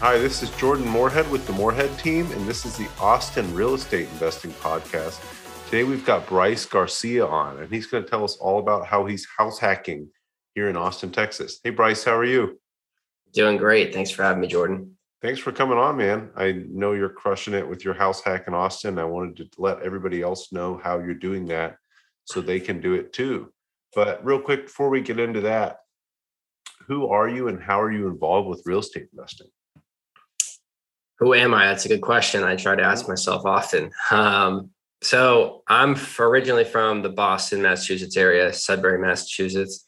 Hi, this is Jordan Moorhead with the Moorhead team, and this is the Austin Real Estate Investing Podcast. Today we've got Bryce Garcia on, and he's going to tell us all about how he's house hacking here in Austin, Texas. Hey, Bryce, how are you? Doing great. Thanks for having me, Jordan. Thanks for coming on, man. I know you're crushing it with your house hack in Austin. I wanted to let everybody else know how you're doing that so they can do it too. But real quick, before we get into that, who are you and how are you involved with real estate investing? Who am I? That's a good question. I try to ask myself often. Um, so I'm originally from the Boston, Massachusetts area, Sudbury, Massachusetts.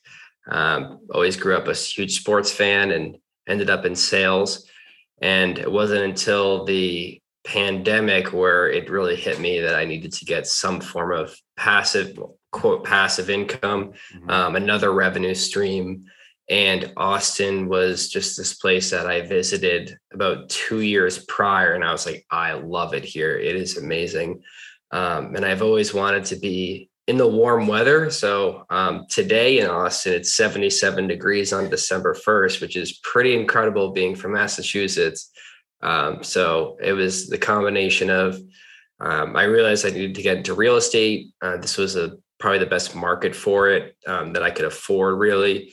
Um, always grew up a huge sports fan and ended up in sales. And it wasn't until the pandemic where it really hit me that I needed to get some form of passive, quote, passive income, mm-hmm. um, another revenue stream and Austin was just this place that I visited about two years prior. And I was like, I love it here. It is amazing. Um, and I've always wanted to be in the warm weather. So um, today in Austin, it's 77 degrees on December 1st, which is pretty incredible being from Massachusetts. Um, so it was the combination of, um, I realized I needed to get into real estate. Uh, this was a probably the best market for it um, that I could afford, really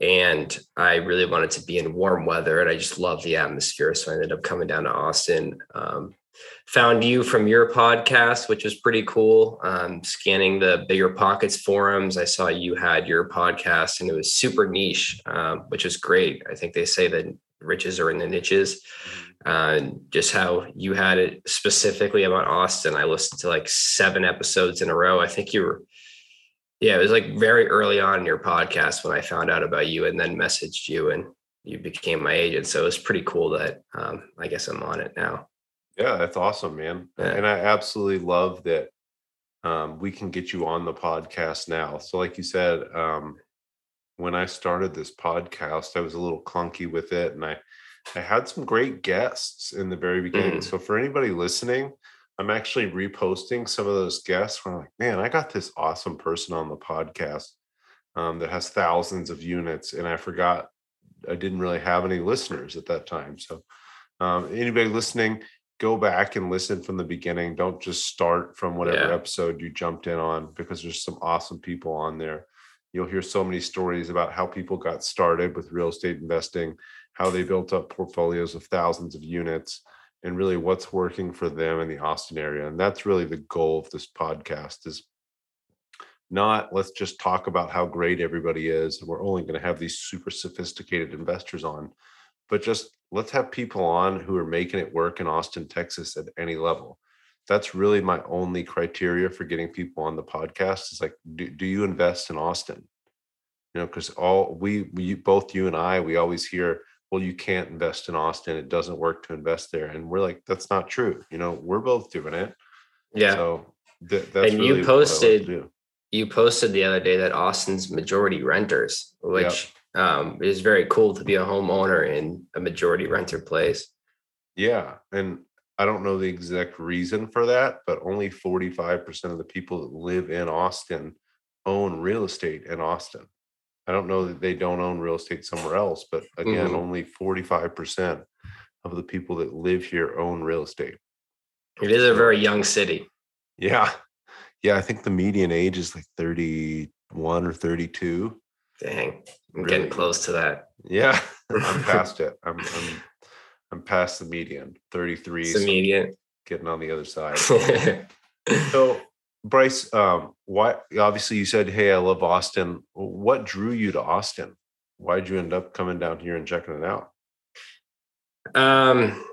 and I really wanted to be in warm weather, and I just love the atmosphere. So I ended up coming down to Austin. Um, found you from your podcast, which was pretty cool. Um, scanning the Bigger Pockets forums, I saw you had your podcast, and it was super niche, um, which is great. I think they say that riches are in the niches. Mm-hmm. Uh, just how you had it specifically about Austin. I listened to like seven episodes in a row. I think you were yeah, it was like very early on in your podcast when I found out about you and then messaged you and you became my agent. So it was pretty cool that um, I guess I'm on it now. Yeah, that's awesome, man. Yeah. And I absolutely love that um, we can get you on the podcast now. So, like you said, um, when I started this podcast, I was a little clunky with it, and I I had some great guests in the very beginning. Mm. So, for anybody listening, I'm actually reposting some of those guests where I'm like, man, I got this awesome person on the podcast um, that has thousands of units, and I forgot I didn't really have any listeners at that time. So, um, anybody listening, go back and listen from the beginning. Don't just start from whatever yeah. episode you jumped in on because there's some awesome people on there. You'll hear so many stories about how people got started with real estate investing, how they built up portfolios of thousands of units and really what's working for them in the Austin area. And that's really the goal of this podcast is not let's just talk about how great everybody is. And we're only going to have these super sophisticated investors on, but just let's have people on who are making it work in Austin, Texas at any level. That's really my only criteria for getting people on the podcast is like, do, do you invest in Austin? You know, because all we, we, both you and I, we always hear, well, you can't invest in Austin. It doesn't work to invest there. And we're like, that's not true. You know, we're both doing it. Yeah. So th- that's and really you posted, you posted the other day that Austin's majority renters, which yep. um, is very cool to be a homeowner in a majority renter place. Yeah. And I don't know the exact reason for that, but only 45% of the people that live in Austin own real estate in Austin. I don't know that they don't own real estate somewhere else, but again, mm-hmm. only 45% of the people that live here own real estate. It is a very young city. Yeah. Yeah. I think the median age is like 31 or 32. Dang. I'm really? getting close to that. Yeah. I'm past it. I'm, I'm, I'm past the median, 33. It's the median. Getting on the other side. so Bryce, um, why obviously you said, Hey, I love Austin. What drew you to Austin? Why'd you end up coming down here and checking it out? Um,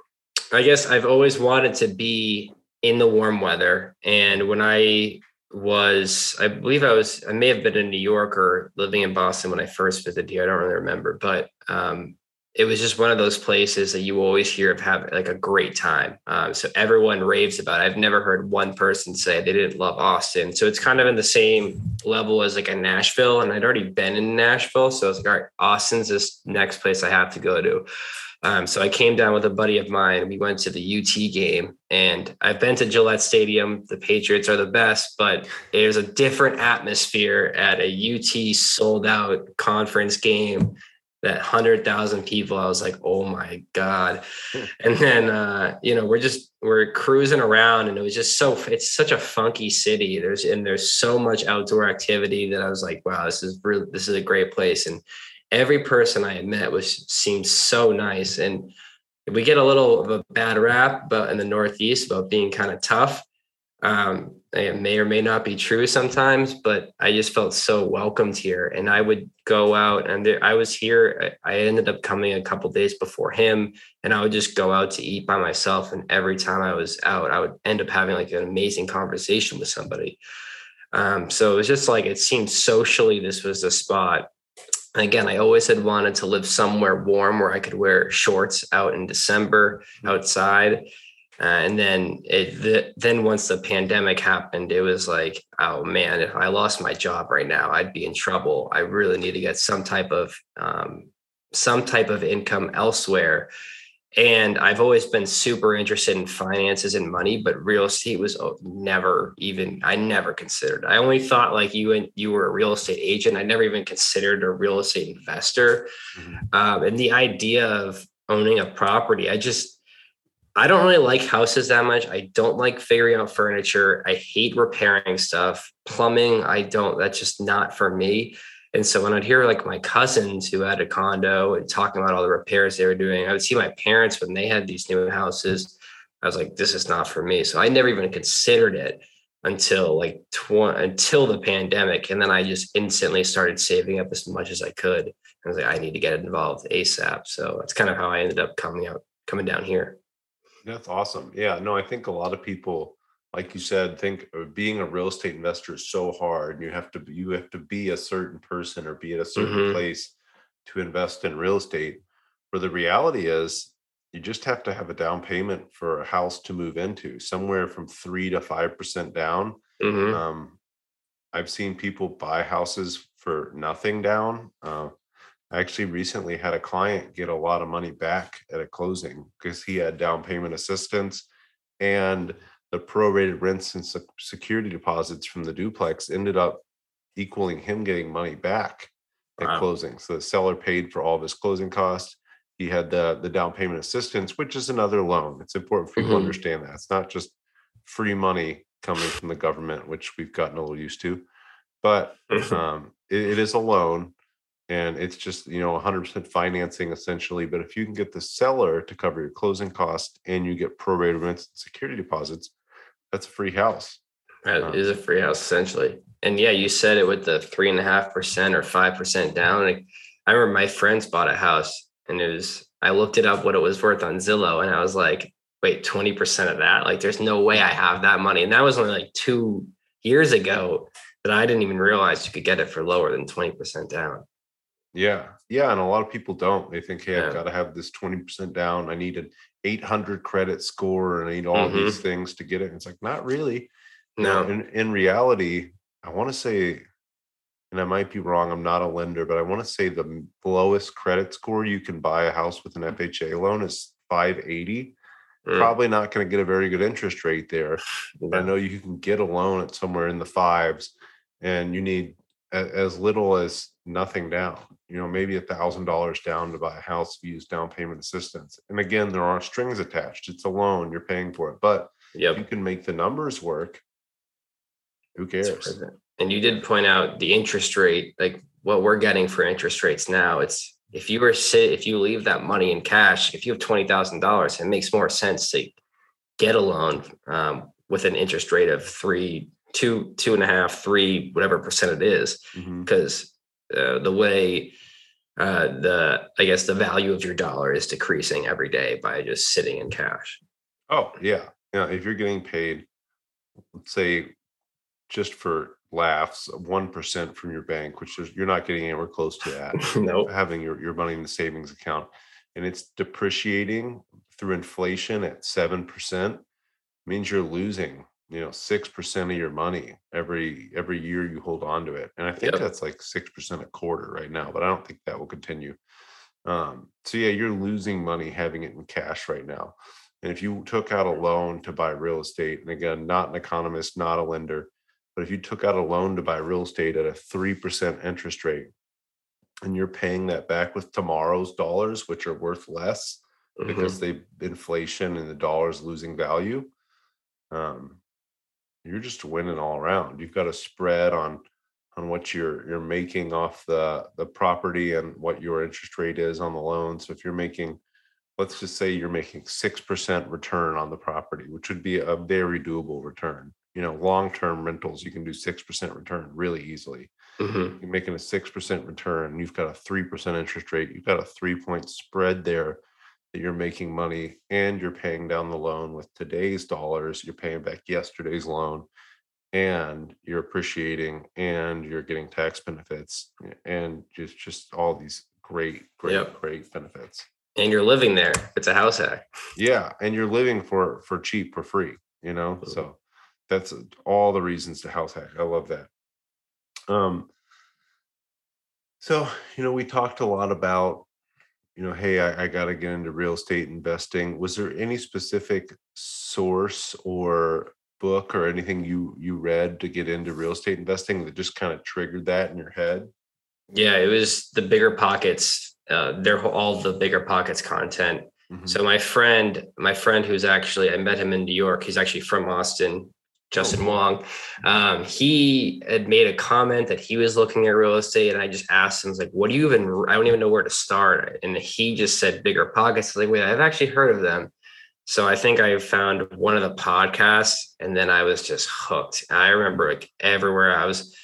I guess I've always wanted to be in the warm weather. And when I was, I believe I was, I may have been in New York or living in Boston when I first visited here. I don't really remember, but um, it was just one of those places that you always hear of having like a great time. Um, so everyone raves about it. I've never heard one person say they didn't love Austin. So it's kind of in the same level as like a Nashville. And I'd already been in Nashville. So I was like, all right, Austin's this next place I have to go to. Um, so I came down with a buddy of mine. We went to the UT game, and I've been to Gillette Stadium. The Patriots are the best, but there's a different atmosphere at a UT sold out conference game that hundred thousand people, I was like, oh my God. Hmm. and then uh, you know, we're just we're cruising around and it was just so it's such a funky city. There's and there's so much outdoor activity that I was like, wow, this is really this is a great place. And every person I met was seemed so nice. And we get a little of a bad rap, but in the Northeast about being kind of tough. Um, it may or may not be true sometimes, but I just felt so welcomed here. And I would go out and there, I was here. I ended up coming a couple days before him, and I would just go out to eat by myself. And every time I was out, I would end up having like an amazing conversation with somebody. Um, so it was just like it seemed socially this was the spot. And again, I always had wanted to live somewhere warm where I could wear shorts out in December mm-hmm. outside uh, and then it the, then once the pandemic happened, it was like, oh man, if I lost my job right now, I'd be in trouble. I really need to get some type of um, some type of income elsewhere. And I've always been super interested in finances and money, but real estate was oh, never even I never considered. I only thought like you and you were a real estate agent. I never even considered a real estate investor. Mm-hmm. Um, and the idea of owning a property, I just I don't really like houses that much. I don't like figuring out furniture. I hate repairing stuff. Plumbing, I don't, that's just not for me. And so when I'd hear like my cousins who had a condo and talking about all the repairs they were doing, I would see my parents when they had these new houses. I was like, this is not for me. So I never even considered it until like tw- until the pandemic. And then I just instantly started saving up as much as I could. I was like, I need to get involved ASAP. So that's kind of how I ended up coming out, coming down here. That's awesome. Yeah, no, I think a lot of people, like you said, think being a real estate investor is so hard. You have to you have to be a certain person or be at a certain mm-hmm. place to invest in real estate. Where the reality is, you just have to have a down payment for a house to move into, somewhere from three to five percent down. Mm-hmm. Um, I've seen people buy houses for nothing down. Uh, I actually recently had a client get a lot of money back at a closing because he had down payment assistance and the prorated rents and security deposits from the duplex ended up equaling him getting money back at wow. closing. So the seller paid for all of his closing costs. He had the the down payment assistance, which is another loan. It's important for people mm-hmm. to understand that it's not just free money coming from the government, which we've gotten a little used to, but um, it, it is a loan and it's just you know 100% financing essentially but if you can get the seller to cover your closing costs and you get prorated rents and security deposits that's a free house. That um, is a free house essentially. And yeah you said it with the three and a half percent or five percent down. Like, i remember my friends bought a house and it was i looked it up what it was worth on zillow and i was like wait 20% of that? Like there's no way i have that money. And that was only like two years ago that i didn't even realize you could get it for lower than 20% down yeah. Yeah. And a lot of people don't. They think, hey, yeah. I've got to have this 20% down. I need an 800 credit score and I need all mm-hmm. these things to get it. And it's like, not really. No. In, in reality, I want to say, and I might be wrong, I'm not a lender, but I want to say the lowest credit score you can buy a house with an FHA loan is 580. Mm. Probably not going to get a very good interest rate there. I know you can get a loan at somewhere in the fives and you need as little as nothing down you know maybe a thousand dollars down to buy a house use down payment assistance and again there aren't strings attached it's a loan you're paying for it but yep. you can make the numbers work who cares and you did point out the interest rate like what we're getting for interest rates now it's if you were sit if you leave that money in cash if you have $20000 it makes more sense to get a loan um, with an interest rate of three two two and a half three whatever percent it is because mm-hmm. Uh, the way uh, the i guess the value of your dollar is decreasing every day by just sitting in cash oh yeah yeah if you're getting paid let's say just for laughs 1% from your bank which is you're not getting anywhere close to that no nope. having your, your money in the savings account and it's depreciating through inflation at 7%, means you're losing, you know, 6% of your money every every year you hold on to it. And I think Yep. that's like 6% a quarter right now, but I don't think that will continue. Um, so yeah, you're losing money having it in cash right now. And if you took out a loan to buy real estate, and again, not an economist, not a lender, but if you took out a loan to buy real estate at a 3% interest rate and you're paying that back with tomorrow's dollars, which are worth less Mhm. because they inflation and the dollar's losing value, um, you're just winning all around. You've got a spread on on what you're you're making off the the property and what your interest rate is on the loan. So if you're making, let's just say you're making six percent return on the property, which would be a very doable return. You know, long-term rentals, you can do six percent return really easily. Mhm. You're making a six percent return, you've got a three percent interest rate, you've got a three-point spread there that you're making money and you're paying down the loan with today's dollars, you're paying back yesterday's loan and you're appreciating and you're getting tax benefits and just just all these great great Yep. great benefits And you're living there. It's a house hack. yeah and you're living for for cheap for free you know Mhm. so that's all the reasons to house hack i love that um so you know we talked a lot about you know hey i, I got to get into real estate investing was there any specific source or book or anything you you read to get into real estate investing that just kind of triggered that in your head Yeah, it was the bigger pockets. Uh, they're all the bigger pockets content. Mhm. So my friend, my friend who's actually I met him in New York. He's actually from Austin. Justin. Wong. Um, he had made a comment that he was looking at real estate, and I just asked him, I was like, "What do you even? I don't even know where to start." And he just said bigger pockets. I was like, wait, I've actually heard of them. So I think I found one of the podcasts, and then I was just hooked. I remember like everywhere I was.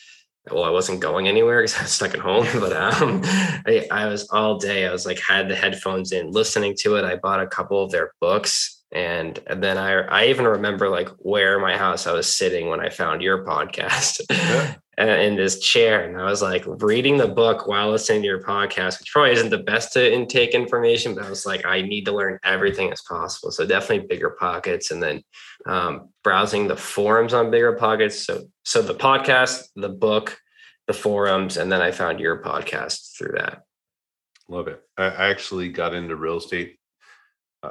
Well, I wasn't going anywhere because I was stuck at home, but um, I, I was all day. I was like had the headphones in, listening to it. I bought a couple of their books, and, and then I I even remember like where my house I was sitting when I found your podcast Yeah. in this chair, and I was like reading the book while listening to your podcast, which probably isn't the best to intake information, but I was like I need to learn everything as possible. So definitely bigger pockets, and then um, browsing the forums on bigger pockets. So so the podcast, the book, the forums, and then I found your podcast through that. Love it. I actually got into real estate.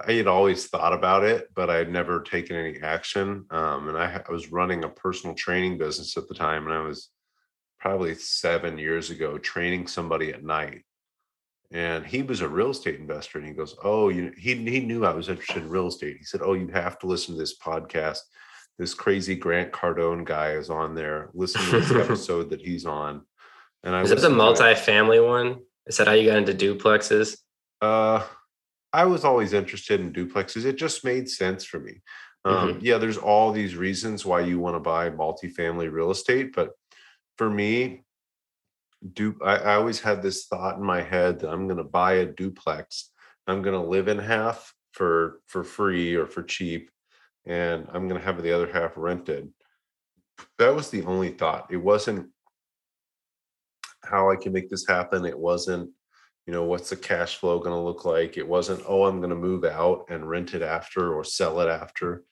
I had always thought about it, but I had never taken any action. Um, and I, I was running a personal training business at the time, and I was probably seven years ago training somebody at night. And he was a real estate investor, and he goes, "Oh, you." He he knew I was interested in real estate. He said, "Oh, you have to listen to this podcast. This crazy Grant Cardone guy is on there. Listen to this episode that he's on." And I Is that the it. multi-family one? Is that how you got into duplexes? Uh, I was always interested in duplexes. It just made sense for me. Um, Yeah, there's all these reasons why you want to buy multifamily real estate, but for me, du- I, I always had this thought in my head that I'm going to buy a duplex. I'm going to live in half for for free or for cheap, and I'm going to have the other half rented. That was the only thought. It wasn't how I can make this happen. It wasn't you know what's the cash flow going to look like? It wasn't oh i'm going to move out and rent it after or sell it after.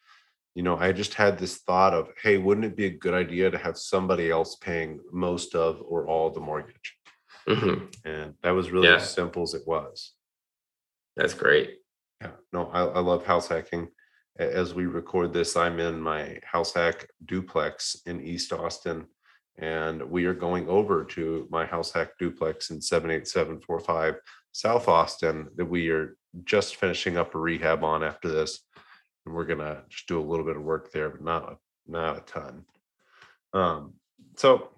You know i just had this thought of hey wouldn't it be a good idea to have somebody else paying most of or all the mortgage? Mhm. and that was really Yeah. as simple as it was. That's great. yeah. No i, I love house hacking. As we record this i'm in my house hack duplex in east austin and we are going over to my house hack duplex in 78745 south austin that we are just finishing up a rehab on after this. And we're gonna just do a little bit of work there but not not a ton. Um so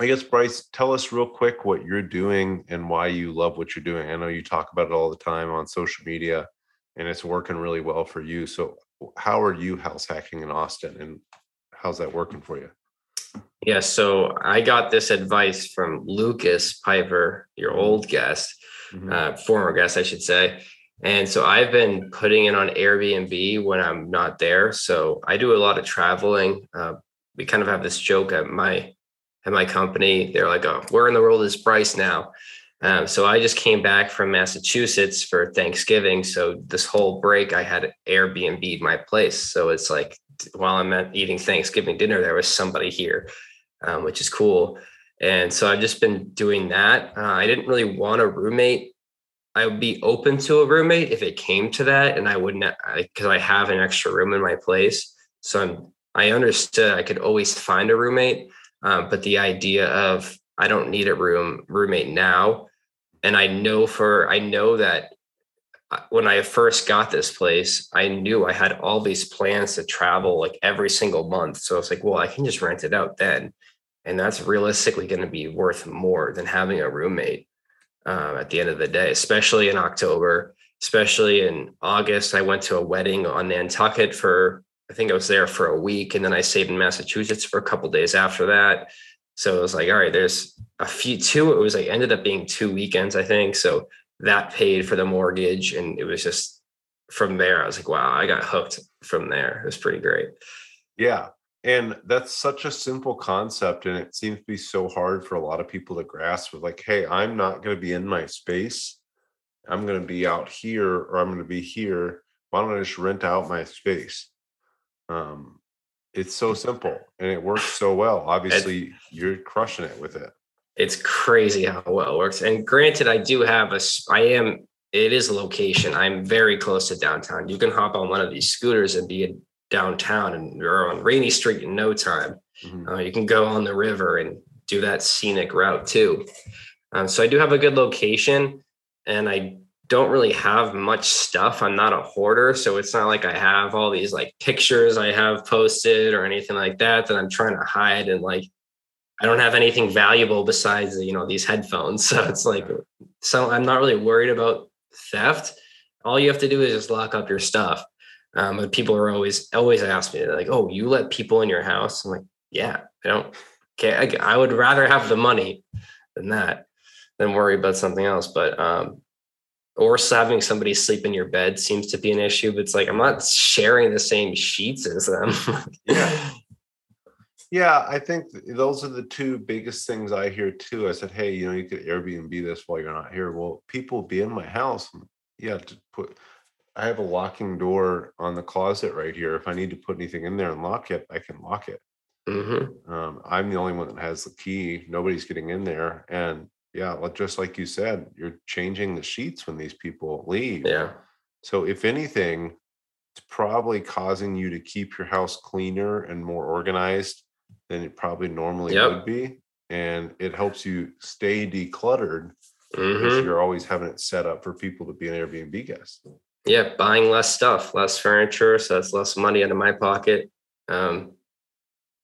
i guess bryce tell us real quick what you're doing and why you love what you're doing. I know you talk about it all the time on social media and it's working really well for you. So how are you house hacking in austin and how's that working for you Yeah, so I got this advice from Lucas Piper, your old guest, Mhm. uh, former guest, I should say. And so I've been putting it on Airbnb when I'm not there. So I do a lot of traveling. Uh, we kind of have this joke at my at my company. They're like, "Oh, where in the world is Bryce now?" Um, so I just came back from Massachusetts for Thanksgiving. So this whole break, I had Airbnb my place. So it's like while I'm at eating Thanksgiving dinner, there was somebody here, um, which is cool. And so I've just been doing that. Uh, I didn't really want a roommate. I would be open to a roommate if it came to that, and I wouldn't because I, I have an extra room in my place. So I'm I understood I could always find a roommate, um, but the idea of I don't need a room roommate now, and I know for I know that when I first got this place, I knew I had all these plans to travel like every single month. So it's like, well, I can just rent it out then, and that's realistically going to be worth more than having a roommate um, at the end of the day, especially in October. Especially in August, I went to a wedding on Nantucket for I think I was there for a week and then I stayed in Massachusetts for a couple days after that. So it was like, all right, there's a few two. It was like ended up being two weekends, I think. So that paid for the mortgage. And it was just from there, I was like, wow, I got hooked from there. It was pretty great. Yeah. And that's such a simple concept. And it seems to be so hard for a lot of people to grasp of like, hey, I'm not going to be in my space. I'm going to be out here or I'm going to be here. Why don't I just rent out my space? Um, it's so simple and it works so well. Obviously, you're crushing it with it. It's crazy how well it works. And granted, I do have a, I am, it is a location. I'm very close to downtown. You can hop on one of these scooters and be in downtown and you're on Rainey Street in no time. Mm-hmm. Uh, you can go on the river and do that scenic route too. Um, so I do have a good location and I don't really have much stuff. I'm not a hoarder, so it's not like I have all these like pictures I have posted or anything like that that I'm trying to hide and like I don't have anything valuable besides you know these headphones. So it's like so I'm not really worried about theft. All you have to do is just lock up your stuff. Um, but people are always always ask me like, "Oh, you let people in your house?" I'm like, "Yeah, I don't care. I, I would rather have the money than that than worry about something else." But um, or having somebody sleep in your bed seems to be an issue. But it's like I'm not sharing the same sheets as them. yeah. Yeah, I think those are the two biggest things I hear too. I said, hey, you know, you could Airbnb this while you're not here. Well, people be in my house. Yeah, to put I have a locking door on the closet right here. If I need to put anything in there and lock it, I can lock it. Mm-hmm. Um, I'm the only one that has the key. Nobody's getting in there, and yeah, just like you said, you're changing the sheets when these people leave. Yeah. So if anything, it's probably causing you to keep your house cleaner and more organized than it probably normally yep. would be. And it helps you stay decluttered mm-hmm. because you're always having it set up for people to be an Airbnb guest. Yeah, buying less stuff, less furniture, so that's less money out of my pocket. Um,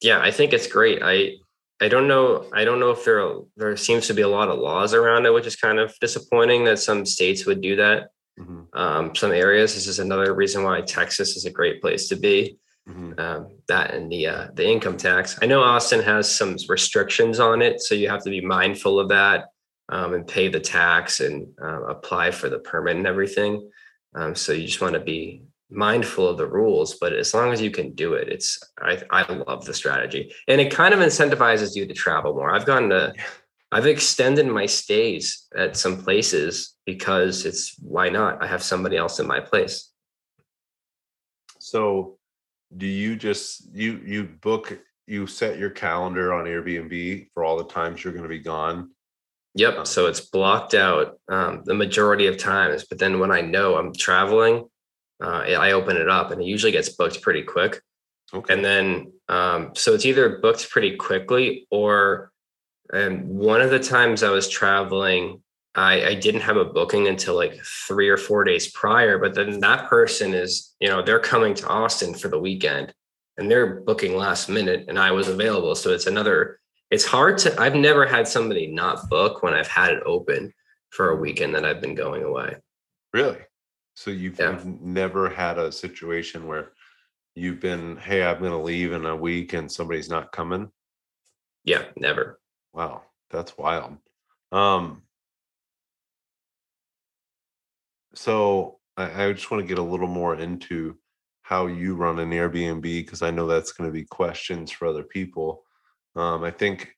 yeah, I think it's great. I I don't know. I don't know if there are, there seems to be a lot of laws around it, which is kind of disappointing that some states would do that. Mm-hmm. Um, some areas. This is another reason why Texas is a great place to be. Mm-hmm. Um, that and the uh, the income tax. I know Austin has some restrictions on it, so you have to be mindful of that um, and pay the tax and uh, apply for the permit and everything. Um, so you just want to be mindful of the rules, but as long as you can do it, it's I, I love the strategy. And it kind of incentivizes you to travel more. I've gone to I've extended my stays at some places because it's why not? I have somebody else in my place. So do you just you you book you set your calendar on Airbnb for all the times you're going to be gone? Yep. So it's blocked out um, the majority of times. But then when I know I'm traveling, uh, I open it up and it usually gets booked pretty quick. Okay. And then, um, so it's either booked pretty quickly or, and one of the times I was traveling, I, I didn't have a booking until like three or four days prior, but then that person is, you know, they're coming to Austin for the weekend and they're booking last minute and I was available. So it's another, it's hard to, I've never had somebody not book when I've had it open for a weekend that I've been going away. Really? So you've, yeah. you've never had a situation where you've been, hey, I'm going to leave in a week and somebody's not coming? Yeah, never. Wow, that's wild. Um, so I, I just want to get a little more into how you run an Airbnb because I know that's going to be questions for other people. Um, I think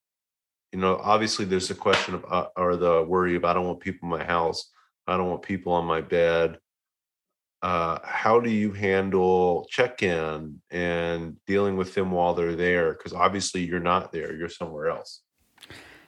you know, obviously there's the question of uh, or the worry of I don't want people in my house, I don't want people on my bed. Uh, how do you handle check-in and dealing with them while they're there? Because obviously you're not there; you're somewhere else.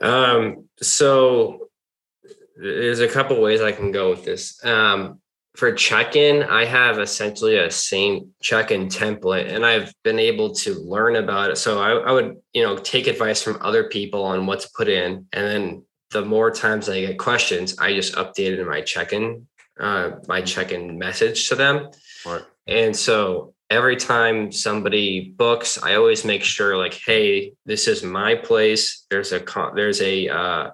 Um, so there's a couple ways I can go with this. Um, for check-in, I have essentially a same check-in template, and I've been able to learn about it. So I, I would, you know, take advice from other people on what to put in, and then the more times I get questions, I just update it in my check-in, uh, my check-in message to them. Right. And so every time somebody books, I always make sure like, hey, this is my place. There's a con- there's a uh,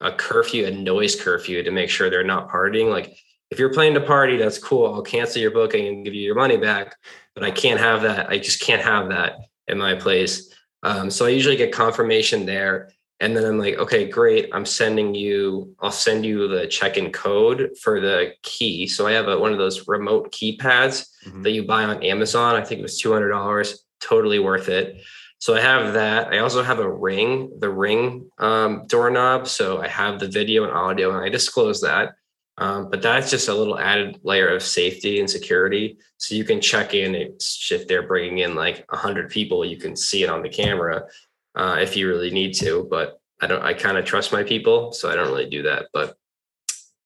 a curfew, a noise curfew to make sure they're not partying. Like if you're planning to party, that's cool. I'll cancel your booking and give you your money back. But I can't have that. I just can't have that in my place. Um, so I usually get confirmation there. And then I'm like, okay, great. I'm sending you, I'll send you the check-in code for the key. So I have a, one of those remote keypads mm-hmm. that you buy on Amazon. I think it was $200, totally worth it. So I have that. I also have a ring, the ring um, doorknob. So I have the video and audio, and I disclose that. Um, but that's just a little added layer of safety and security. So you can check in if they're bringing in like 100 people, you can see it on the camera uh, if you really need to. But I don't. I kind of trust my people, so I don't really do that. But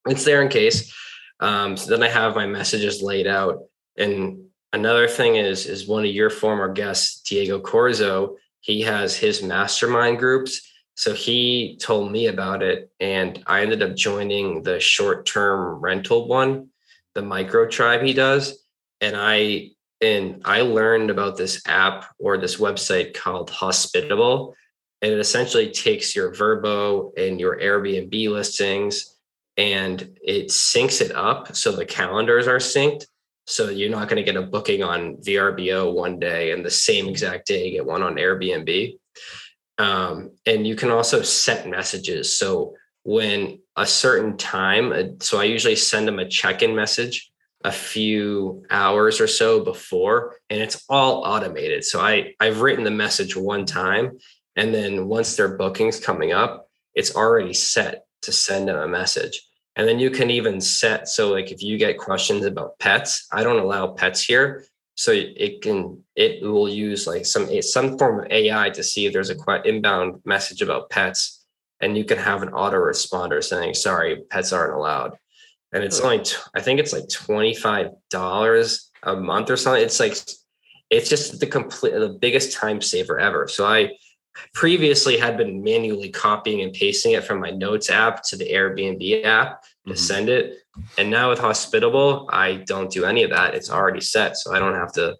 it's there in case. Um, so then I have my messages laid out. And another thing is is one of your former guests, Diego Corzo. He has his mastermind groups so he told me about it, and I ended up joining the short term rental one, the micro tribe he does. And I and I learned about this app or this website called Hospitable. And it essentially takes your VRBO and your Airbnb listings and it syncs it up so the calendars are synced. So you're not going to get a booking on VRBO one day and the same exact day you get one on Airbnb. Um, and you can also set messages. So when a certain time, uh, so I usually send them a check-in message a few hours or so before, and it's all automated. So I I've written the message one time, and then once their booking's coming up, it's already set to send them a message. And then you can even set so like if you get questions about pets, I don't allow pets here, so it can it will use like some eh, some form of AI to see if there's a quite inbound message about pets, and you can have an autoresponder saying, "Sorry, pets aren't allowed." And it's only I think it's like twenty five dollars a month or something. It's like it's just the complete the biggest time saver ever. So I previously had been manually copying and pasting it from my notes app to the Airbnb app to mm-hmm. send it. And now with Hospitable, I don't do any of that. It's already set. So I don't have to,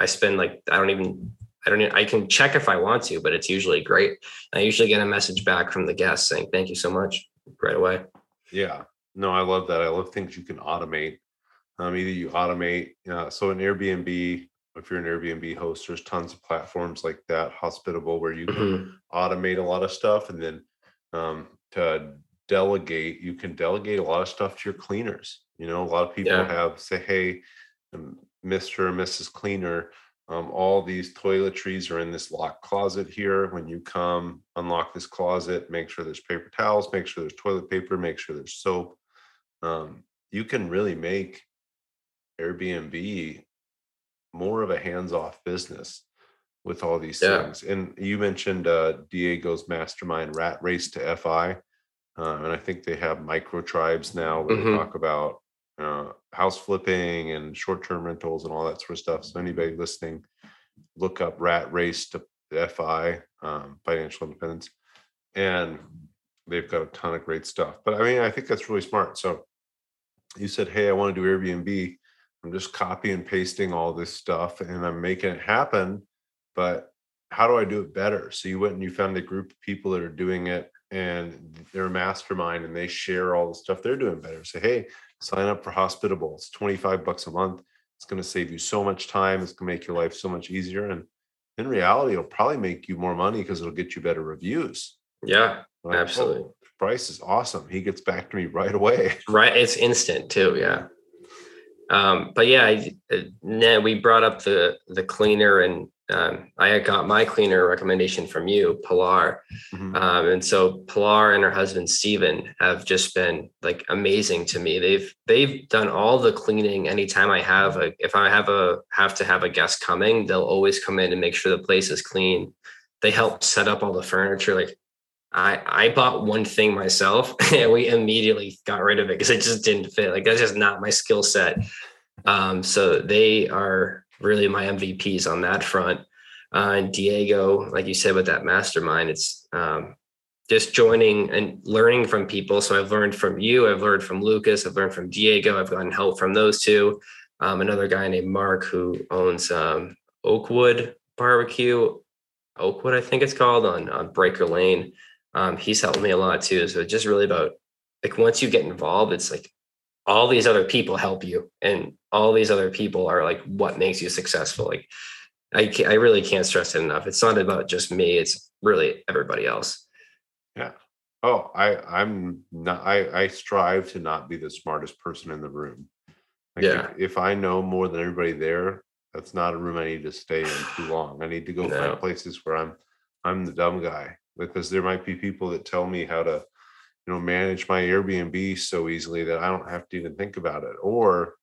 I spend like, I don't even, I don't, even, I can check if I want to, but it's usually great. I usually get a message back from the guest saying, thank you so much right away. Yeah. No, I love that. I love things you can automate. Um, either you automate, uh, so an Airbnb, if you're an Airbnb host, there's tons of platforms like that, Hospitable, where you can mm-hmm. automate a lot of stuff. And then um, to delegate you can delegate a lot of stuff to your cleaners you know a lot of people yeah. have say hey mr or mrs cleaner um, all these toiletries are in this locked closet here when you come unlock this closet make sure there's paper towels make sure there's toilet paper make sure there's soap um, you can really make airbnb more of a hands-off business with all these yeah. things and you mentioned uh, diego's mastermind rat race to fi uh, and I think they have micro tribes now where mm-hmm. they talk about uh, house flipping and short term rentals and all that sort of stuff. So anybody listening, look up Rat Race to FI, um, Financial Independence, and they've got a ton of great stuff. But I mean, I think that's really smart. So you said, "Hey, I want to do Airbnb." I'm just copy and pasting all this stuff, and I'm making it happen. But how do I do it better? So you went and you found a group of people that are doing it and they're a mastermind and they share all the stuff they're doing better. Say, hey, sign up for Hospitable. It's 25 bucks a month. It's going to save you so much time. It's going to make your life so much easier. And in reality, it'll probably make you more money because it'll get you better reviews. Yeah, like, absolutely. Oh, Bryce is awesome. He gets back to me right away. Right. It's instant too. Yeah. Um, but yeah, I, uh, we brought up the the cleaner, and um, I got my cleaner recommendation from you, Pilar. Mm-hmm. Um, and so Pilar and her husband Steven have just been like amazing to me. They've they've done all the cleaning. Anytime I have a if I have a have to have a guest coming, they'll always come in and make sure the place is clean. They help set up all the furniture. Like I I bought one thing myself and we immediately got rid of it because it just didn't fit. Like that's just not my skill set. Um, so they are really my MVPs on that front. Uh, and Diego, like you said, with that mastermind, it's um, just joining and learning from people. So I've learned from you, I've learned from Lucas, I've learned from Diego, I've gotten help from those two. Um, another guy named Mark who owns um, Oakwood Barbecue, Oakwood, I think it's called on, on Breaker Lane um, he's helped me a lot too. So just really about like once you get involved, it's like all these other people help you, and all these other people are like what makes you successful. Like I I really can't stress it enough. It's not about just me. It's really everybody else. Yeah. Oh, I I'm not. I I strive to not be the smartest person in the room. Like yeah. If, if I know more than everybody there, that's not a room I need to stay in too long. I need to go no. find places where I'm I'm the dumb guy because there might be people that tell me how to you know manage my airbnb so easily that i don't have to even think about it or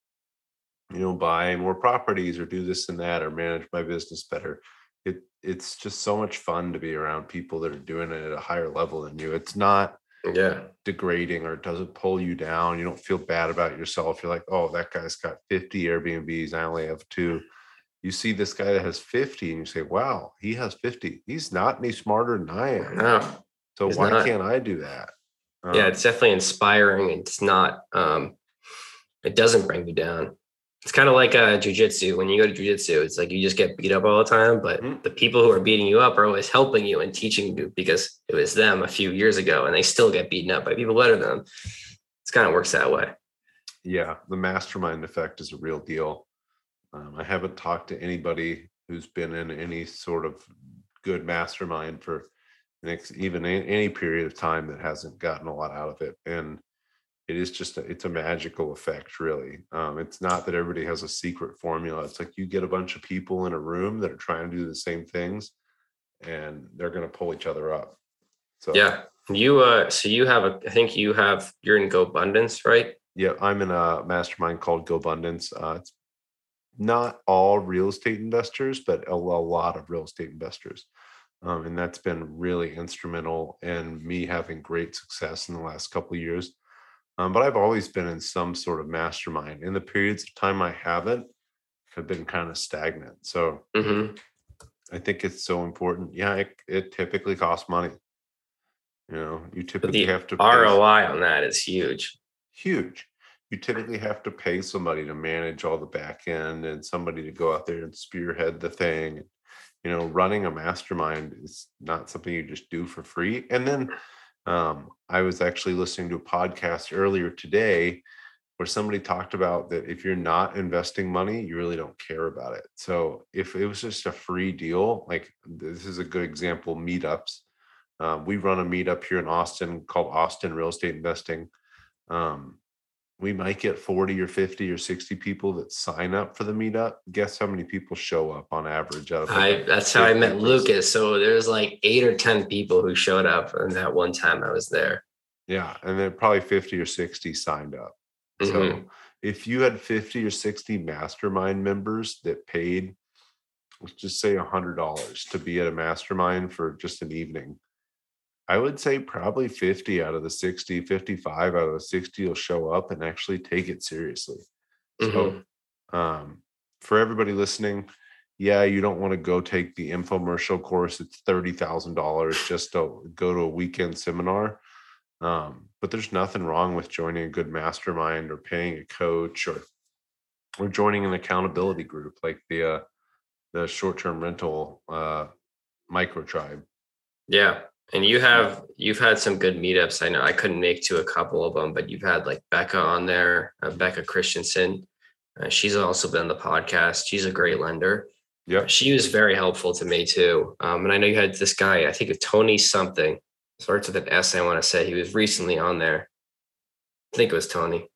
you know buy more properties or do this and that or manage my business better. It it's just so much fun to be around people that are doing it at a higher level than you. It's not yeah. degrading or doesn't pull you down. You don't feel bad about yourself. You're like oh that guy's got 50 airbnbs. I only have two you see this guy that has 50 and you say, wow, he has 50. He's not any smarter than I am. No, so why not. can't I do that? Um, yeah, it's definitely inspiring. It's not, um, it doesn't bring you down. It's kind of like uh, jujitsu. When you go to jujitsu, it's like you just get beat up all the time, but mm-hmm. the people who are beating you up are always helping you and teaching you because it was them a few years ago and they still get beaten up by people better than them. It kind of works that way. Yeah, the mastermind effect is a real deal. Um, I haven't talked to anybody who's been in any sort of good mastermind for next even any period of time that hasn't gotten a lot out of it. And it is just a, it's a magical effect, really. Um, it's not that everybody has a secret formula. It's like you get a bunch of people in a room that are trying to do the same things, and they're going to pull each other up. So yeah, you uh, so you have a I think you have you're in GoBundance, right? Yeah, I'm in a mastermind called GoBundance. Uh, it's not all real estate investors, but a, a lot of real estate investors. Um, and that's been really instrumental in me having great success in the last couple of years. Um, but I've always been in some sort of mastermind. In the periods of time I haven't, have been kind of stagnant. So mm-hmm. I think it's so important. Yeah, it, it, typically costs money. You know, you typically have to ROI on that is huge. Huge you typically have to pay somebody to manage all the back end and somebody to go out there and spearhead the thing. You know running a mastermind is not something you just do for free. And then um, i was actually listening to a podcast earlier today where somebody talked about that if you're not investing money you really don't care about it. So if it was just a free deal like this is a good example meetups. Um, we run a meetup here in austin called austin real estate investing. Um, we might get 40 or 50 or 60 people that sign up for the meetup. Guess how many people show up on average? Out of I, that's how I met Lucas. So there's like eight or 10 people who showed up and that one time I was there. Yeah. And then probably 50 or 60 signed up. Mm-hmm. So if you had 50 or 60 mastermind members that paid, let's just say $100 to be at a mastermind for just an evening, I would say probably 50 out of the 60, 55 out of the 60 will show up and actually take it seriously. Mm-hmm. So, um, for everybody listening, yeah, you don't want to go take the infomercial course. It's $30,000 just to go to a weekend seminar. Um, but there's nothing wrong with joining a good mastermind or paying a coach or or joining an accountability group like the uh, the short-term rental uh, micro tribe. Yeah. And you have you've had some good meetups. I know I couldn't make to a couple of them, but you've had like Becca on there, uh, Becca Christensen. Uh, she's also been on the podcast. She's a great lender. Yeah, she was very helpful to me too. Um, and I know you had this guy. I think of Tony something starts with an S. I want to say he was recently on there. I think it was Tony.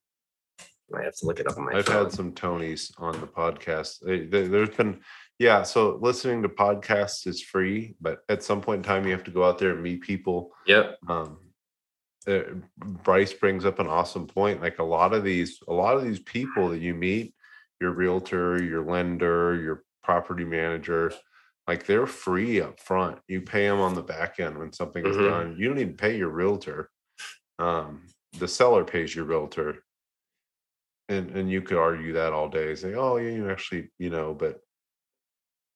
I have to look it up on my. I've phone. had some Tonys on the podcast. There's been yeah. So listening to podcasts is free, but at some point in time, you have to go out there and meet people. Yep. Um, uh, Bryce brings up an awesome point. Like a lot of these, a lot of these people that you meet, your realtor, your lender, your property manager, like they're free up front. You pay them on the back end when something is Mhm. done. You don't even pay your realtor. Um, the seller pays your realtor. And and you could argue that all day, say, oh, yeah, you actually, you know, but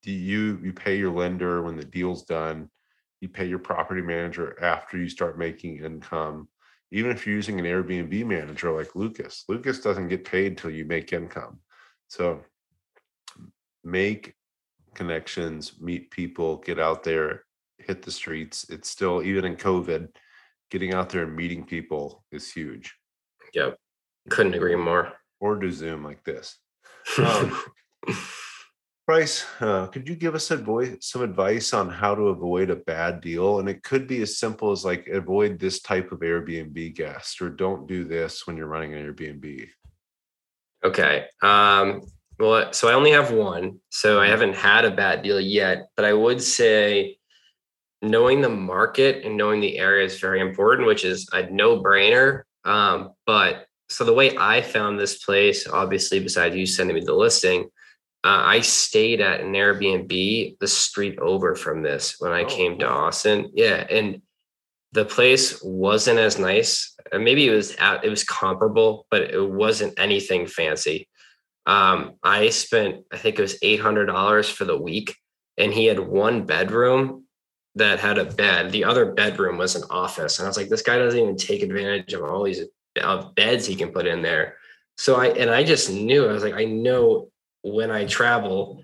do you you pay your lender when the deal's done, you pay your property manager after you start making income. Even if you're using an Airbnb manager like Lucas, Lucas doesn't get paid till you make income. So make connections, meet people, get out there, hit the streets. It's still even in COVID, getting out there and meeting people is huge. Yep. Couldn't agree more. Or do Zoom like this. Um, Bryce, uh, could you give us advice, some advice on how to avoid a bad deal? And it could be as simple as like avoid this type of Airbnb guest, or don't do this when you're running an Airbnb. Okay. Um, well, so I only have one, so I haven't had a bad deal yet. But I would say knowing the market and knowing the area is very important, which is a no-brainer. Um, but so the way I found this place, obviously, besides you sending me the listing, uh, I stayed at an Airbnb the street over from this when I Oh, came to. Austin. Yeah, and the place wasn't as nice. Uh, Maybe it was at, it was comparable, but it wasn't anything fancy. Um, I spent I think it was eight hundred dollars for the week, and he had one bedroom that had a bed. The other bedroom was an office, and I was like, this guy doesn't even take advantage of all these uh, beds he can put in there. So I and I just knew I was like, I know when I travel,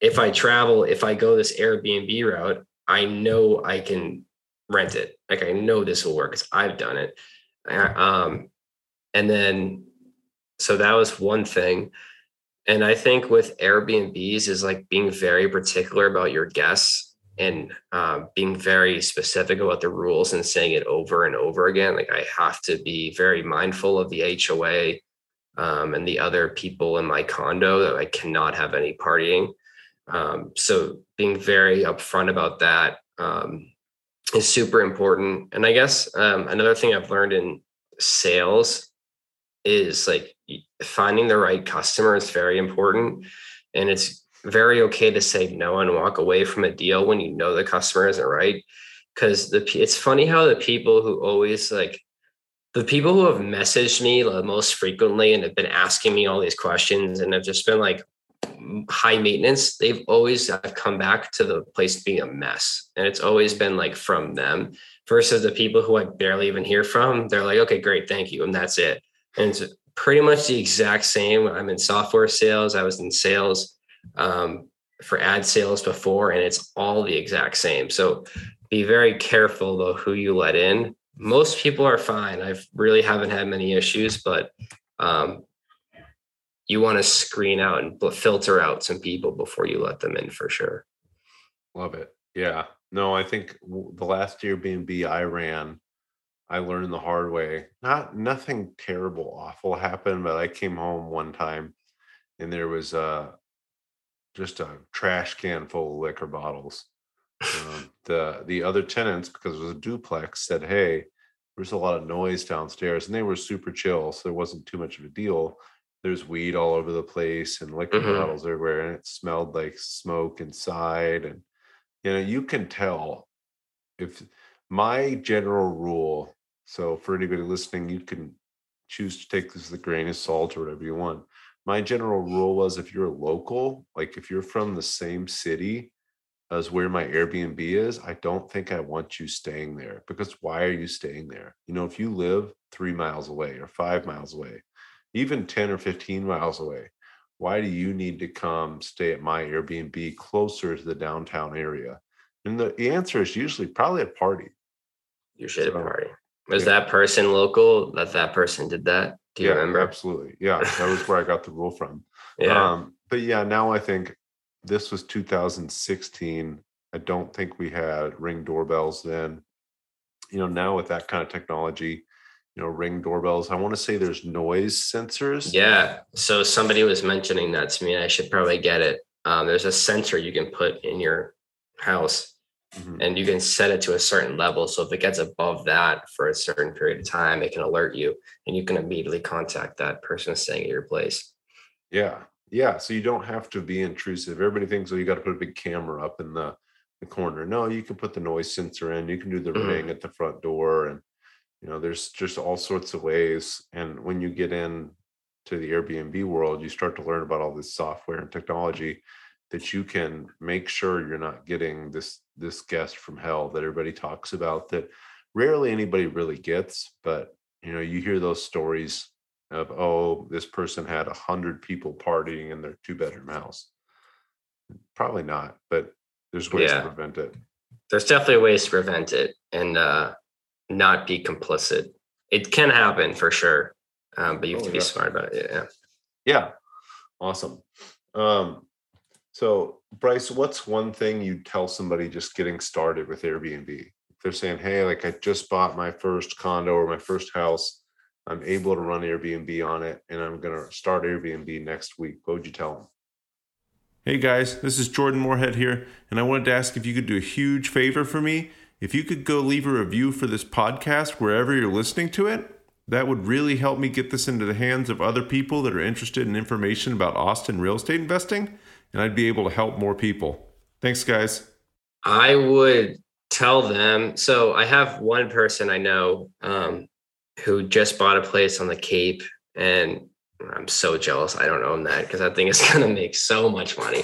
if I travel, if I go this Airbnb route, I know I can rent it. Like I know this will work because I've done it. Uh, Um, and then so that was one thing. And I think with Airbnbs is like being very particular about your guests and uh, being very specific about the rules and saying it over and over again. Like I have to be very mindful of the HOA um, and the other people in my condo that I cannot have any partying. Um, so being very upfront about that um, is super important. And I guess um, another thing I've learned in sales is like finding the right customer is very important. And it's very okay to say no and walk away from a deal when you know the customer isn't right. Because the it's funny how the people who always like the people who have messaged me the most frequently and have been asking me all these questions and have just been like high maintenance, they've always have come back to the place being a mess. And it's always been like from them versus the people who I barely even hear from. They're like, okay, great, thank you. And that's it. And it's pretty much the exact same. I'm in software sales. I was in sales um, for ad sales before, and it's all the exact same. So be very careful though who you let in. Most people are fine. I really haven't had many issues, but um, you want to screen out and filter out some people before you let them in for sure. Love it. Yeah. No, I think the last Airbnb I ran, I learned the hard way. Not nothing terrible, awful happened, but I came home one time and there was uh just a trash can full of liquor bottles. Um, the the other tenants, because it was a duplex, said, "Hey, there's a lot of noise downstairs," and they were super chill, so there wasn't too much of a deal. There's weed all over the place and liquor Mhm. bottles everywhere, and it smelled like smoke inside. And you know, you can tell if my general rule. So for anybody listening, you can choose to take this with a grain of salt or whatever you want. My general rule was if you're local, like if you're from the same city as where my Airbnb is, I don't think I want you staying there because why are you staying there? You know, if you live three miles away or five miles away, even 10 or 15 miles away, why do you need to come stay at my Airbnb closer to the downtown area? And the, the answer is usually probably a party. Usually So, a party. Was yeah. that person local that that person did that? Do you yeah, remember? Absolutely. Yeah. That was where I got the rule from. Yeah. Um, but yeah, now I think this was 2016. I don't think we had ring doorbells then. You know, now with that kind of technology, you know, ring doorbells, I want to say there's noise sensors. Yeah. So somebody was mentioning that to me. I should probably get it. Um, there's a sensor you can put in your house Mhm. and you can set it to a certain level. So if it gets above that for a certain period of time, it can alert you and you can immediately contact that person staying at your place. Yeah. Yeah. So you don't have to be intrusive. Everybody thinks, oh, you got to put a big camera up in the, the corner. No, you can put the noise sensor in. You can do the Mhm. ring at the front door. And, you know, there's just all sorts of ways. And when you get in to the Airbnb world, you start to learn about all this software and technology that you can make sure you're not getting this this guest from hell that everybody talks about that rarely anybody really gets but you know you hear those stories of oh this person had a hundred people partying in their two bedroom house probably not but there's ways Yeah. to prevent it There's definitely ways to prevent it and uh, not be complicit. It can happen for sure, um, but you have Oh, to be yeah. smart about it. Yeah. yeah awesome um so bryce what's one thing you tell somebody just getting started with airbnb if they're saying hey like i just bought my first condo or my first house i'm able to run airbnb on it and i'm going to start airbnb next week what would you tell them Hey guys, this is Jordan Moorhead here, and I wanted to ask if you could do a huge favor for me. If you could go leave a review for this podcast wherever you're listening to it, that would really help me get this into the hands of other people that are interested in information about Austin real estate investing, and I'd be able to help more people. Thanks, guys. I would tell them. So I have one person I know um, who just bought a place on the Cape, and I'm so jealous. I don't own that because I think it's going to make so much money.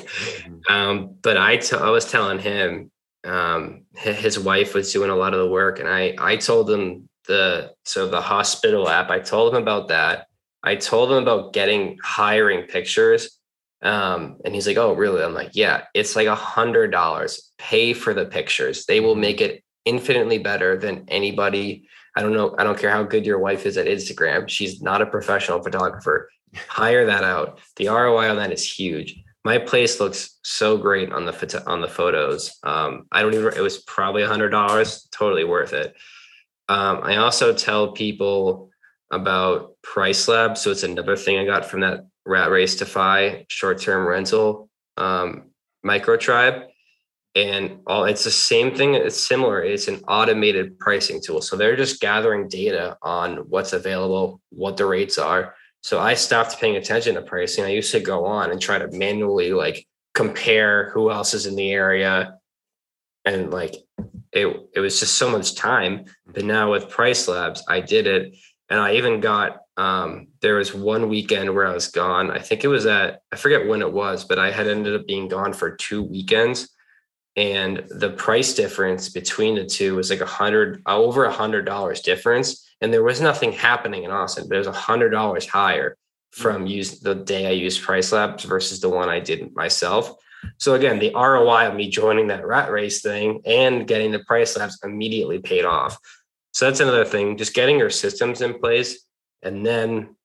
Um, but I t- I was telling him um, his wife was doing a lot of the work, and I I told him the so the Hospitable app. I told him about that. I told him about getting hiring pictures. Um, and he's like, Oh, really? I'm like, Yeah, it's like a hundred dollars. Pay for the pictures. They will make it infinitely better than anybody. I don't know. I don't care how good your wife is at Instagram. She's not a professional photographer. Hire that out. The ROI on that is huge. My place looks so great on the photo- on the photos. Um, I don't even. It was probably a hundred dollars. Totally worth it. Um, I also tell people about Price Lab. So it's another thing I got from that Rat Race to Fi short term rental um, micro tribe. And all it's the same thing. It's similar. It's an automated pricing tool. So they're just gathering data on what's available, what the rates are. So I stopped paying attention to pricing. I used to go on and try to manually like compare who else is in the area. And like it, it was just so much time. But now with Price Labs, I did it. And I even got um, there was one weekend where I was gone. I think it was at I forget when it was, but I had ended up being gone for two weekends. And the price difference between the two was like a hundred uh, over a hundred dollars difference. And there was nothing happening in Austin, but it was a hundred dollars higher from mm. use the day I used Price Labs versus the one I did myself. So again, the ROI of me joining that rat race thing and getting the Price Labs immediately paid off. So that's another thing, just getting your systems in place. And then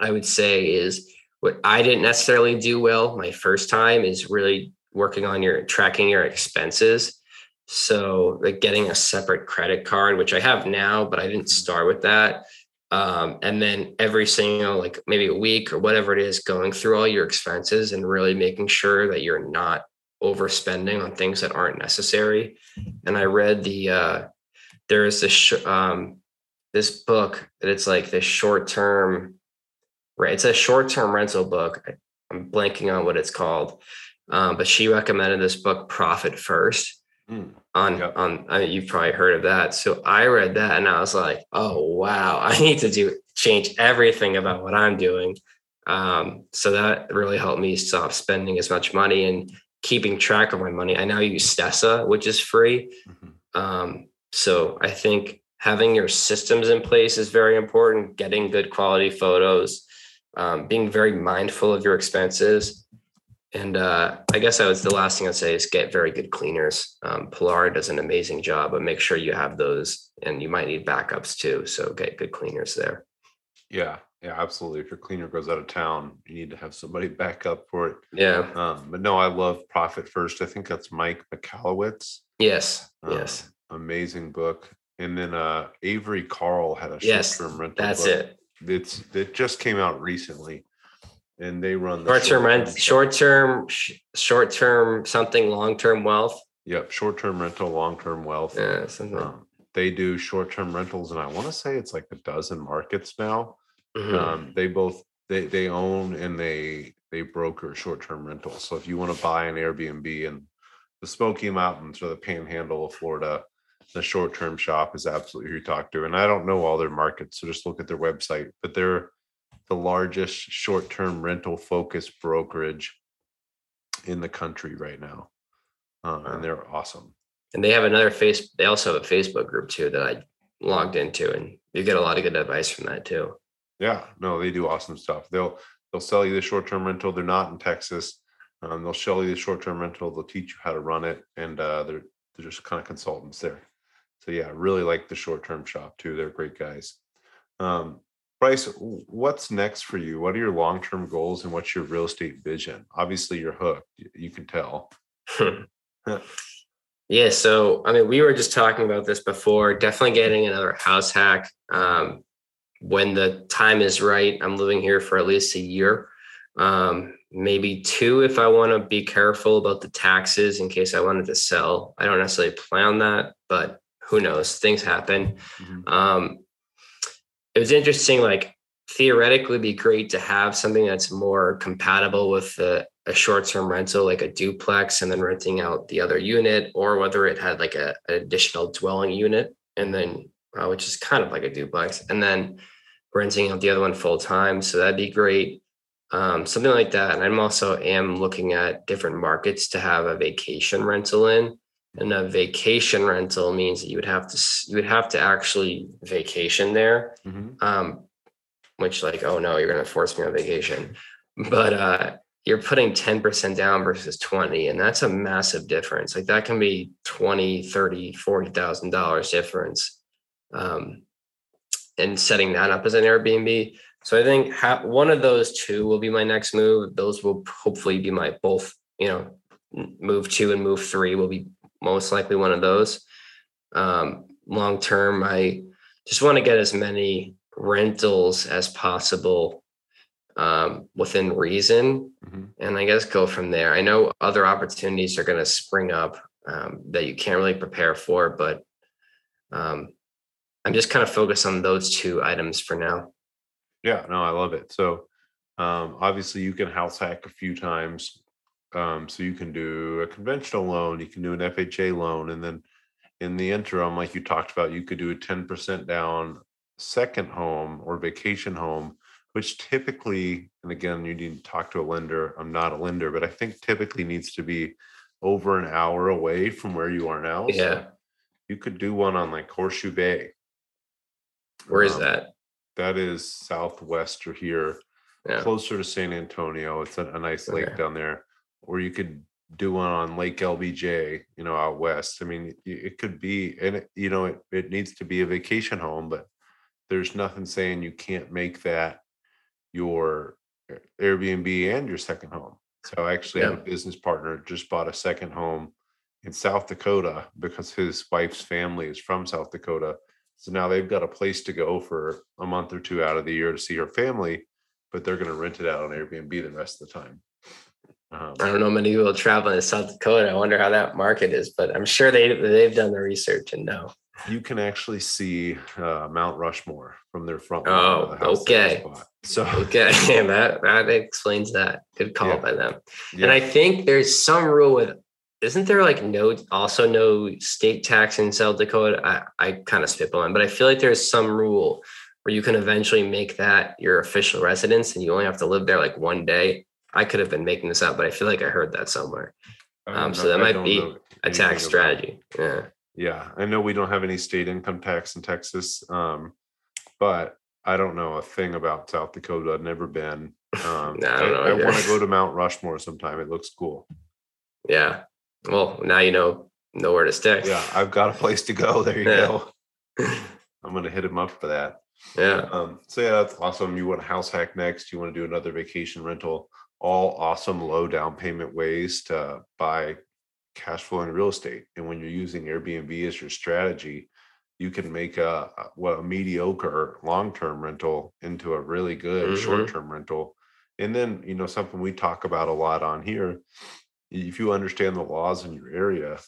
I would say is what I didn't necessarily do well my first time is really working on your tracking your expenses. So like getting a separate credit card, which I have now, but I didn't start with that. Um, and then every single like maybe a week or whatever it is, going through all your expenses and really making sure that you're not overspending on things that aren't necessary. And I read the uh, there is this sh- um, this book that it's like this short term, right? It's a short term rental book. I'm blanking on what it's called, um, but she recommended this book, Profit First. Mm, On Yep. on, I mean, you've probably heard of that. So I read that and I was like, oh wow, I need to do change everything about what I'm doing. Um, so that really helped me stop spending as much money and keeping track of my money. I now use Stessa, which is free. mhm. Um, so I think having your systems in place is very important, getting good quality photos, um, being very mindful of your expenses. And uh, I guess I was the last thing I'd say is get very good cleaners. Um, Pilar does an amazing job, but make sure you have those, and you might need backups too. So get good cleaners there. Yeah, yeah, absolutely. If your cleaner goes out of town, you need to have somebody back up for it. Yeah. Um, but no, I love Profit First. I think that's Mike Michalowicz. Yes. Um, yes. Amazing book. And then uh Avery Carl had a Yes. short-term rental. That's book. it. It's it just came out recently. And they run the Short term rent, short term, short term something, long term wealth. Yep, short-term rental, long-term wealth. Yeah. Um, they do short-term rentals, and I want to say it's like a dozen markets now. Mhm. Um, they both they they own and they they broker short-term rentals. So if you want to buy an Airbnb in the Smoky Mountains or the Panhandle of Florida, the short-term shop is absolutely who you talk to. And I don't know all their markets, so just look at their website. But they're the largest short-term rental focused brokerage in the country right now, uh, and they're awesome. and they have another face. They also have a Facebook group too that I logged into, and you get a lot of good advice from that too. Yeah, no, they do awesome stuff. They'll they'll sell you the short term rental. They're not in Texas. Um, they'll show you the short term rental. They'll teach you how to run it, and uh, they're they're just kind of consultants there. So yeah, I really like the short term shop too. They're great guys. Um, Bryce, what's next for you? What are your long term goals, and what's your real estate vision? Obviously, you're hooked. You can tell. Yeah, so I mean, we were just talking about this before. Definitely getting another house hack. Um, when the time is right, I'm living here for at least a year, um, maybe two if I want to be careful about the taxes in case I wanted to sell. I don't necessarily plan that, but who knows? Things happen. Mhm. Um, it was interesting. Like theoretically, be great to have something that's more compatible with the, a short-term rental, like a duplex, and then renting out the other unit, or whether it had like a an additional dwelling unit, and then uh, which is kind of like a duplex, and then renting out the other one full time. So that'd be great. Um, something like that. And I'm also am looking at different markets to have a vacation rental in. And a vacation rental means that you would have to you would have to actually vacation there Mhm. um, which like, oh no, you're gonna force me on vacation. But uh you're putting 10% down versus 20, and that's a massive difference. Like that can be 20, 30, 40,000 dollars difference. Um, and setting that up as an Airbnb. So I think ha- one of those two will be my next move. Those will hopefully be my both, you know, move two and move three will be most likely one of those. Um, long term, I just want to get as many rentals as possible um, within reason Mhm. and i guess go from there i know other opportunities are going to spring up um, that you can't really prepare for but um, i'm just kind of focused on those two items for now Yeah, no, I love it. So um, obviously you can house hack a few times. Um, so you can do a conventional loan, you can do an FHA loan, and then in the interim, like you talked about, you could do a 10% down second home or vacation home, which typically, and again, you need to talk to a lender. I'm not a lender, but I think typically needs to be over an hour away from where you are now. So Yeah. you could do one on like Horseshoe Bay. where is Um, that That is southwest or here, yeah closer to San Antonio. It's a, a nice lake down there. Or you could do one on Lake LBJ, you know, out west. I mean, it could be, and it, you know, it, it needs to be a vacation home, but there's nothing saying you can't make that your Airbnb and your second home. So I actually have a business partner just bought a second home in South Dakota because his wife's family is from South Dakota. So now they've got a place to go for a month or two out of the year to see her family, but they're going to rent it out on Airbnb the rest of the time. Um, i don't know many people traveling to south dakota i wonder how that market is but i'm sure they they've done the research and know you can actually see uh, Mount Rushmore from their front. Oh, the house okay. So okay that that explains that good call Yeah. by them yeah, And I think there's some rule with isn't there like no also no state tax in South Dakota? I, I kind of spitballing, but I feel like there's some rule where you can eventually make that your official residence and you only have to live there like one day. I could have been making this up, but I feel like I heard that somewhere. I um, so that I might be A tax strategy. Yeah. Yeah, I know we don't have any state income tax in Texas, um, but I don't know a thing about South Dakota. I've never been. Um, I I, don't know either. want to go to Mount Rushmore sometime. It looks cool. Yeah. Well, now you know know where to stay. Yeah, I've got a place to go. There you Yeah. go. I'm gonna hit him up for that. Yeah. Um, so yeah, that's awesome. You want a house hack next? You want to do another vacation rental? All awesome low down payment ways to buy cash flow in real estate. And when you're using Airbnb as your strategy, you can make a what a mediocre long term rental into a really good Mhm. short term rental. And then you know something we talk about a lot on here. If you understand the laws in your area,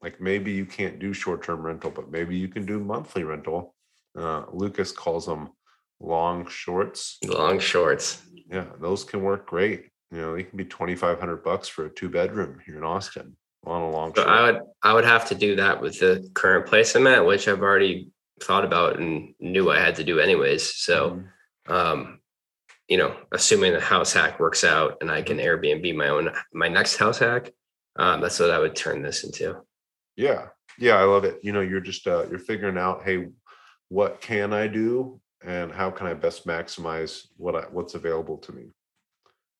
like maybe you can't do short term rental, but maybe you can do monthly rental. Uh, Lucas calls them long shorts. Long shorts. Yeah, those can work great. You know, they can be twenty five hundred bucks for a two bedroom here in Austin on a long So short. I would I would have to do that with the current place I'm at, which I've already thought about and knew I had to do anyways. So Mhm. um, you know, assuming the house hack works out and I can Airbnb my own my next house hack, um, that's what I would turn this into. Yeah, yeah, I love it. You know, you're just uh, you're figuring out, hey, what can I do, and how can I best maximize what I, what's available to me.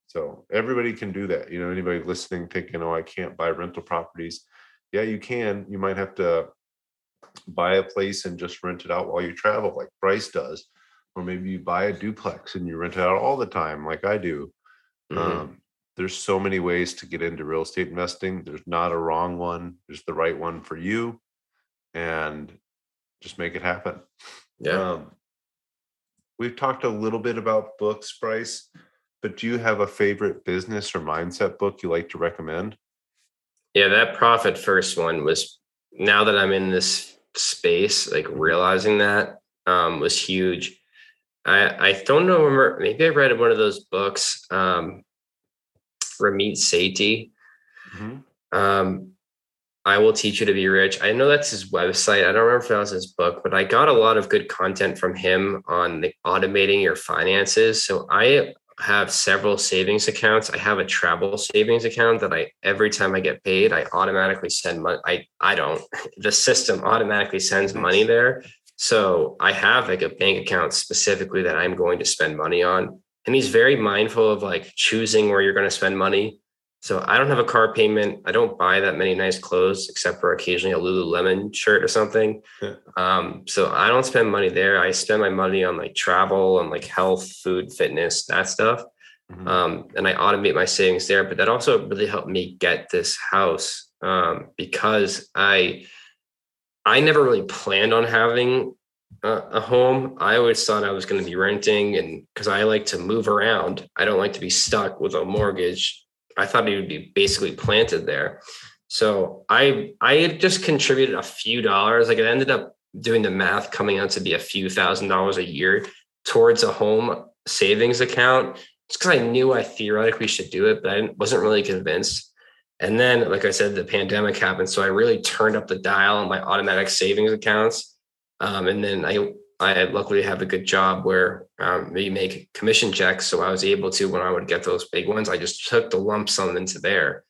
So everybody can do that. You know, anybody listening thinking, oh, I can't buy rental properties. Yeah, you can. You might have to buy a place and just rent it out while you travel, like Bryce does, or maybe you buy a duplex and you rent it out all the time, like I do. Mhm. Um, there's so many ways to get into real estate investing. There's not a wrong one. There's the right one for you, and just make it happen. yeah. Um, we've talked a little bit about books, Bryce, but do you have a favorite business or mindset book you like to recommend? Yeah, that profit first one was now that I'm in this space, like realizing that um, was huge. I I don't know, remember maybe I read one of those books, um, Ramit Sethi. Mhm. Um, I will teach you to be rich. I know that's his website. I don't remember if that was his book, but I got a lot of good content from him on the automating your finances. So I have several savings accounts. I have a travel savings account that I every time I get paid, I automatically send money. I I don't. The system automatically sends money there. So I have like a bank account specifically that I'm going to spend money on. And he's very mindful of like choosing where you're going to spend money. So I don't have a car payment. I don't buy that many nice clothes except for occasionally a Lululemon shirt or something. Yeah. Um, so I don't spend money there. I spend my money on like travel and like health, food, fitness, that stuff. Mhm. Um, and I automate my savings there. But that also really helped me get this house um, because I I never really planned on having a, a home. I always thought I was going to be renting, and because I like to move around, I don't like to be stuck with a mortgage. I thought it would be basically planted there. So I I just contributed a few dollars. Like it ended up doing the math coming out to be a few thousand dollars a year towards a home savings account. Just because I knew I theoretically should do it, but I wasn't really convinced. And then, like I said, the pandemic happened, so I really turned up the dial on my automatic savings accounts. Um, and then I I luckily have a good job where um, we make commission checks, so I was able to when I would get those big ones, I just took the lump sum into there.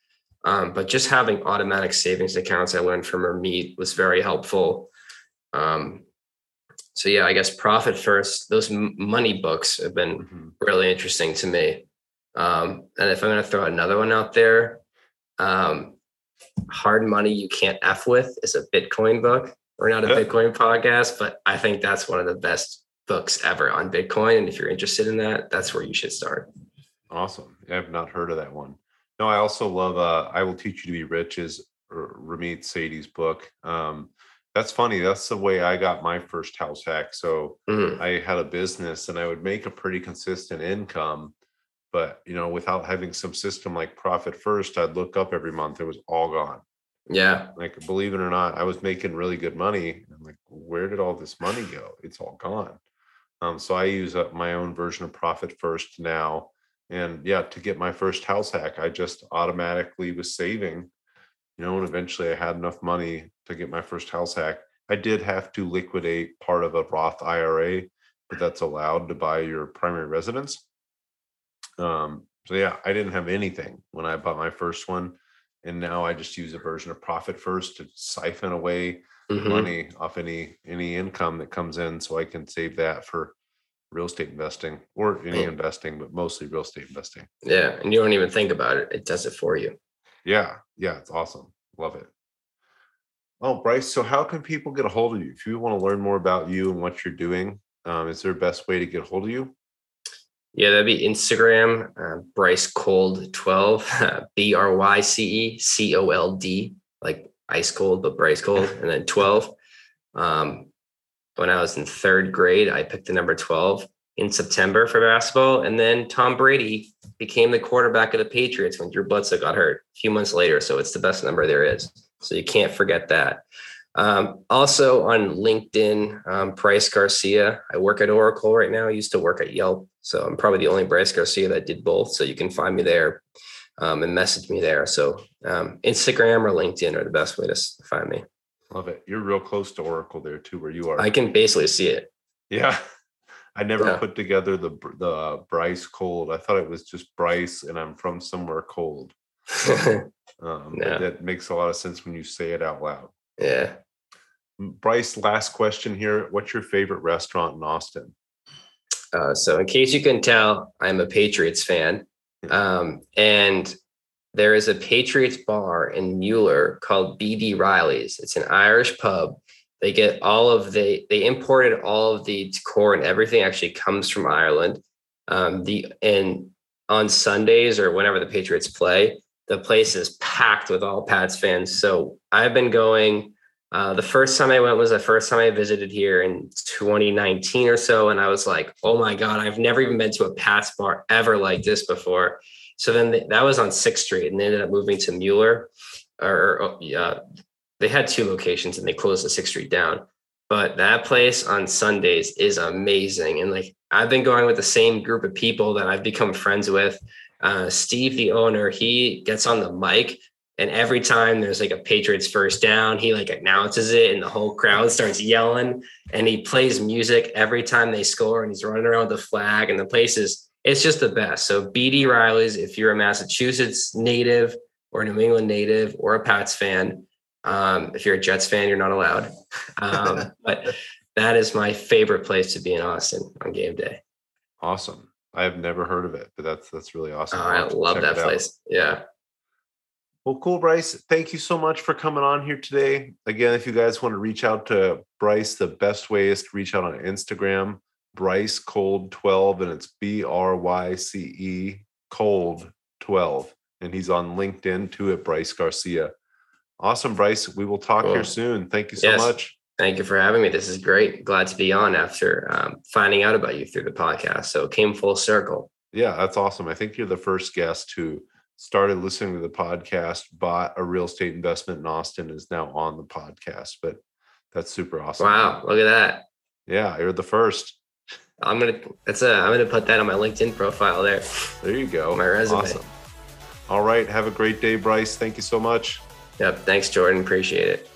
Um, but just having automatic savings accounts I learned from Ramit was very helpful. Um, so yeah, I guess profit first. Those money books have been Mhm. really interesting to me. Um, and if I'm going to throw another one out there, um, Hard Money You Can't F With is a Bitcoin book. We're not a Bitcoin podcast, but I think that's one of the best books ever on Bitcoin. And if you're interested in that, that's where you should start. Awesome. I've not heard of that one. No, I also love uh I Will Teach You to Be Rich is Ramit Sethi's book. Um that's funny. That's the way I got my first house hack. So Mhm. I had a business and I would make a pretty consistent income, but you know, without having some system like Profit First, I'd look up every month, it was all gone. Yeah. Like, believe it or not, I was making really good money. I'm like, where did all this money go? It's all gone. Um, so I use uh, my own version of Profit First now. And yeah, to get my first house hack, I just automatically was saving, you know, and eventually I had enough money to get my first house hack. I did have to liquidate part of a Roth IRA, but that's allowed to buy your primary residence. Um, so yeah, I didn't have anything when I bought my first one. And now I just use a version of Profit First to siphon away Mhm. money off any any income that comes in so I can save that for real estate investing or any investing, but mostly real estate investing. Yeah. And you don't even think about it. It does it for you. Yeah. Yeah. It's awesome. Love it. Oh, Bryce. So, how can people get a hold of you if you want to learn more about you and what you're doing? Um, is there a best way to get a hold of you? Yeah, that'd be Instagram, uh, Bryce Cold 12, B R Y C E C O L D, like ice cold, but Bryce Cold, and then 12. Um, when I was in third grade, I picked the number 12 in September for basketball. And then Tom Brady became the quarterback of the Patriots when Drew Bledsoe got hurt a few months later. So it's the best number there is. So you can't forget that. Um, also on LinkedIn, um, Bryce Garcia. I work at Oracle right now. I used to work at Yelp. So I'm probably the only Bryce Garcia that did both. So you can find me there um, and message me there. So um, Instagram or LinkedIn are the best way to find me. Love it. You're real close to Oracle there too, where you are. I can basically see it. Yeah. I never Yeah. put together the the Bryce cold. I thought it was just Bryce, and I'm from somewhere cold. Um, but Yeah. That makes a lot of sense when you say it out loud. yeah. Bryce, last question here. What's your favorite restaurant in Austin? Uh, so, in case you can tell, I'm a Patriots fan. Um, and there is a Patriots bar in Mueller called BD Riley's. It's an Irish pub. They get all of the, they imported all of the decor and everything actually comes from Ireland. Um, the, and on Sundays or whenever the Patriots play, the place is packed with all Pats fans. So I've been going. Uh, the first time I went was the first time I visited here in 2019 or so, and I was like, "Oh my god, I've never even been to a Pats bar ever like this before." So then th- that was on Sixth Street, and they ended up moving to Mueller. Or, yeah, they had two locations, and they closed the Sixth Street down. But that place on Sundays is amazing, and like I've been going with the same group of people that I've become friends with. Uh, Steve, the owner, he gets on the mic and every time there's like a Patriots first down, he like announces it and the whole crowd starts yelling. And he plays music every time they score and he's running around with the flag. And the places. it's just the best. So BD Riley's, if you're a Massachusetts native or New England native or a Pats fan, um, if you're a Jets fan, you're not allowed. Um, but that is my favorite place to be in Austin on game day. Awesome. I have never heard of it, but that's that's really awesome. I'll I have to love that it out. place. Yeah. Well, cool, Bryce. Thank you so much for coming on here today. Again, if you guys want to reach out to Bryce, the best way is to reach out on Instagram, Bryce Cold 12, and it's B R Y C E Cold 12. And he's on LinkedIn too at Bryce Garcia. Awesome, Bryce. We will talk Cool. here soon. Thank you so Yes. much. Thank you for having me. This is great. Glad to be on after um, finding out about you through the podcast. So it came full circle. Yeah, that's awesome. I think you're the first guest who started listening to the podcast, bought a real estate investment in Austin, is now on the podcast. But that's super awesome. Wow, look at that. Yeah, you're the first. I'm gonna that's a I'm gonna put that on my LinkedIn profile there. There you go. My resume. Awesome. All right. Have a great day, Bryce. Thank you so much. Yep. Thanks, Jordan. Appreciate it.